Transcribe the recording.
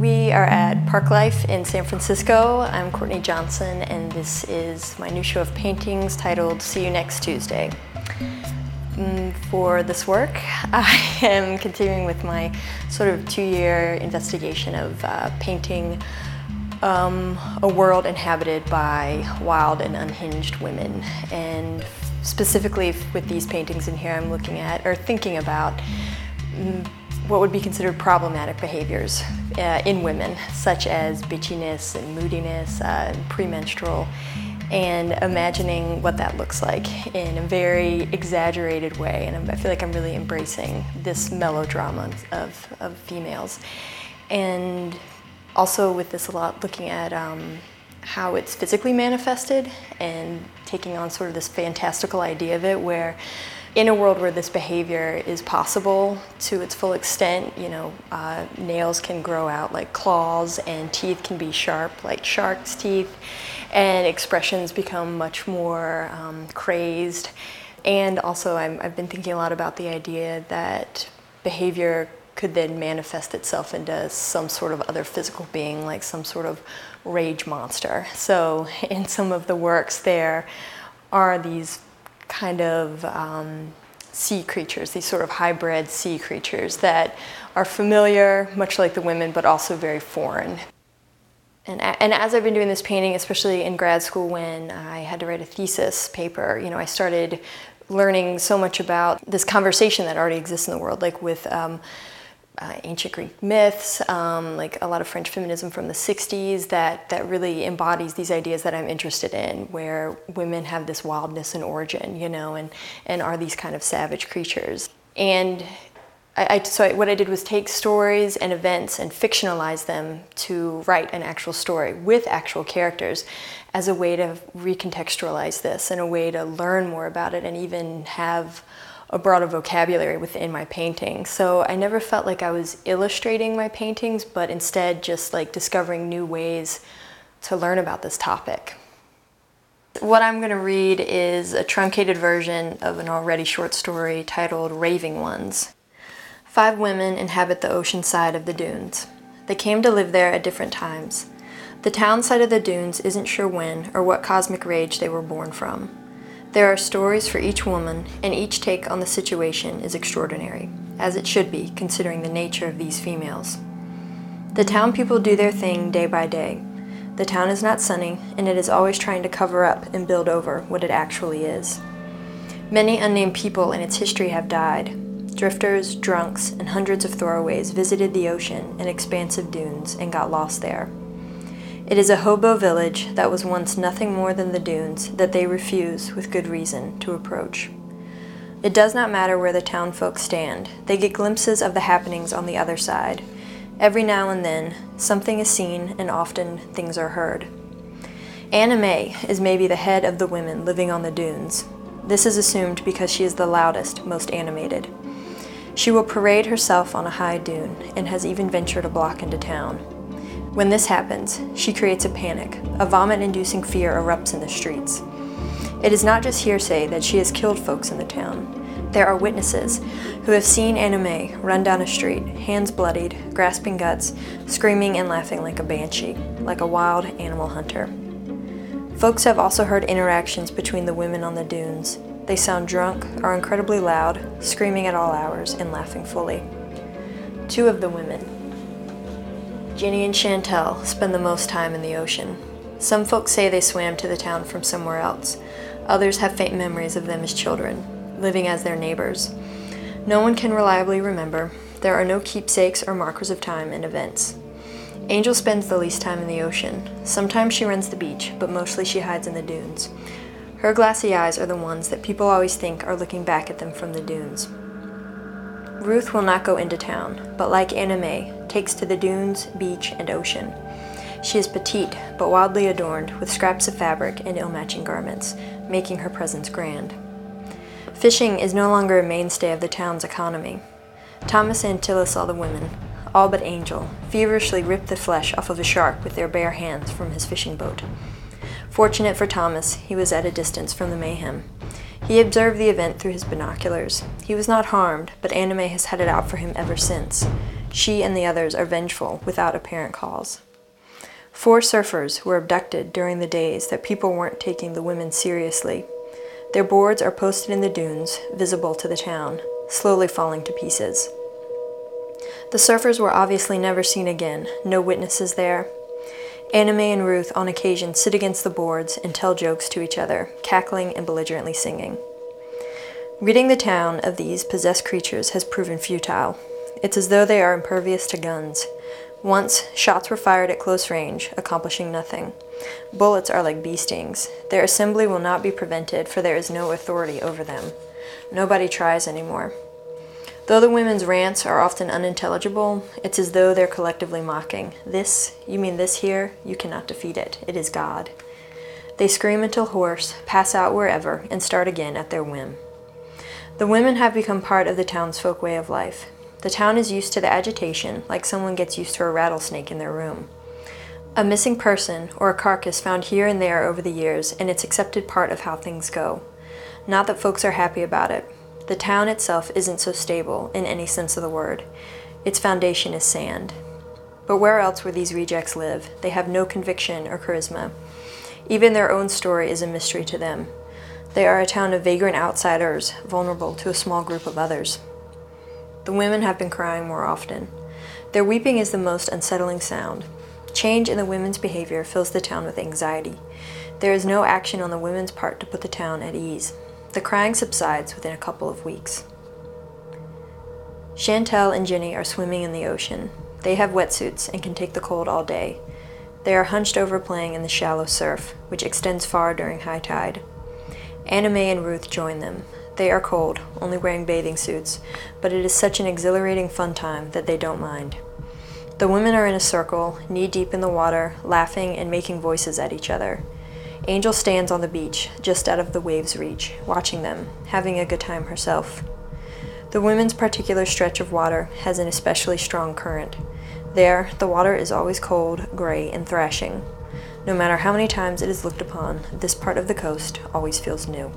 We are at Park Life in San Francisco. I'm Courtney Johnson, and this is my new show of paintings titled See You Next Tuesday. Mm, For this work, I am continuing with my sort of two year investigation of uh, painting um, a world inhabited by wild and unhinged women. And specifically with these paintings in here, I'm looking at or thinking about mm, what would be considered problematic behaviors uh, in women, such as bitchiness and moodiness, uh, premenstrual, and imagining what that looks like in a very exaggerated way. And I feel like I'm really embracing this melodrama of, of females. And also with this a lot, looking at um, how it's physically manifested and taking on sort of this fantastical idea of it where in a world where this behavior is possible to its full extent, you know, uh, nails can grow out like claws and teeth can be sharp like shark's teeth and expressions become much more um, crazed. And also i have been thinking a lot about the idea that behavior could then manifest itself into some sort of other physical being, like some sort of rage monster. So in some of the works there are these kind of um, sea creatures, these sort of hybrid sea creatures that are familiar, much like the women, but also very foreign. And, and as I've been doing this painting, especially in grad school when I had to write a thesis paper, you know, I started learning so much about this conversation that already exists in the world, like with um, uh, ancient Greek myths, um, like a lot of French feminism from the 60s that, that really embodies these ideas that I'm interested in, where women have this wildness and origin, you know, and, and are these kind of savage creatures. And I, I, so I, what I did was take stories and events and fictionalize them to write an actual story with actual characters as a way to recontextualize this and a way to learn more about it and even have a broader vocabulary within my painting. So I never felt like I was illustrating my paintings, but instead just like discovering new ways to learn about this topic. What I'm going to read is a truncated version of an already short story titled Raving Ones. Five women inhabit the ocean side of the dunes. They came to live there at different times. The town side of the dunes isn't sure when or what cosmic rage they were born from. There are stories for each woman, and each take on the situation is extraordinary, as it should be, considering the nature of these females. The town people do their thing day by day. The town is not sunny, and it is always trying to cover up and build over what it actually is. Many unnamed people in its history have died. Drifters, drunks, and hundreds of throwaways visited the ocean and expansive dunes and got lost there. It is a hobo village that was once nothing more than the dunes that they refuse, with good reason, to approach. It does not matter where the town folk stand, they get glimpses of the happenings on the other side. Every now and then, something is seen and often things are heard. Anna May is maybe the head of the women living on the dunes. This is assumed because she is the loudest, most animated. She will parade herself on a high dune and has even ventured a block into town. When this happens, she creates a panic. A vomit inducing fear erupts in the streets. It is not just hearsay that she has killed folks in the town. There are witnesses who have seen May run down a street, hands bloodied, grasping guts, screaming and laughing like a banshee, like a wild animal hunter. Folks have also heard interactions between the women on the dunes. They sound drunk, are incredibly loud, screaming at all hours, and laughing fully. Two of the women, Ginny and Chantel spend the most time in the ocean. Some folks say they swam to the town from somewhere else. Others have faint memories of them as children, living as their neighbors. No one can reliably remember. There are no keepsakes or markers of time and events. Angel spends the least time in the ocean. Sometimes she runs the beach, but mostly she hides in the dunes. Her glassy eyes are the ones that people always think are looking back at them from the dunes. Ruth will not go into town, but like Anna May, takes to the dunes, beach, and ocean. She is petite, but wildly adorned with scraps of fabric and ill-matching garments, making her presence grand. Fishing is no longer a mainstay of the town's economy. Thomas and Tilla saw the women, all but Angel, feverishly rip the flesh off of a shark with their bare hands from his fishing boat. Fortunate for Thomas, he was at a distance from the mayhem. He observed the event through his binoculars. He was not harmed, but Anna May has had it out for him ever since. She and the others are vengeful without apparent cause. Four surfers were abducted during the days that people weren't taking the women seriously. Their boards are posted in the dunes, visible to the town, slowly falling to pieces. The surfers were obviously never seen again, no witnesses there. Anna May and Ruth on occasion sit against the boards and tell jokes to each other, cackling and belligerently singing. Ridding the town of these possessed creatures has proven futile. It's as though they are impervious to guns. Once, shots were fired at close range, accomplishing nothing. Bullets are like bee stings. Their assembly will not be prevented, for there is no authority over them. Nobody tries anymore. Though the women's rants are often unintelligible, it's as though they're collectively mocking. This, you mean this here? You cannot defeat it. It is God. They scream until hoarse, pass out wherever, and start again at their whim. The women have become part of the townsfolk way of life. The town is used to the agitation, like someone gets used to a rattlesnake in their room. A missing person or a carcass found here and there over the years, and it's accepted part of how things go. Not that folks are happy about it. The town itself isn't so stable in any sense of the word. Its foundation is sand. But where else would these rejects live? They have no conviction or charisma. Even their own story is a mystery to them. They are a town of vagrant outsiders, vulnerable to a small group of others. The women have been crying more often. Their weeping is the most unsettling sound. Change in the women's behavior fills the town with anxiety. There is no action on the women's part to put the town at ease. The crying subsides within a couple of weeks. Chantel and Jenny are swimming in the ocean. They have wetsuits and can take the cold all day. They are hunched over playing in the shallow surf, which extends far during high tide. Anna May and Ruth join them. They are cold, only wearing bathing suits, but it is such an exhilarating fun time that they don't mind. The women are in a circle, knee deep in the water, laughing and making voices at each other. Angel stands on the beach, just out of the waves' reach, watching them, having a good time herself. The women's particular stretch of water has an especially strong current. There, the water is always cold, gray, and thrashing. No matter how many times it is looked upon, this part of the coast always feels new.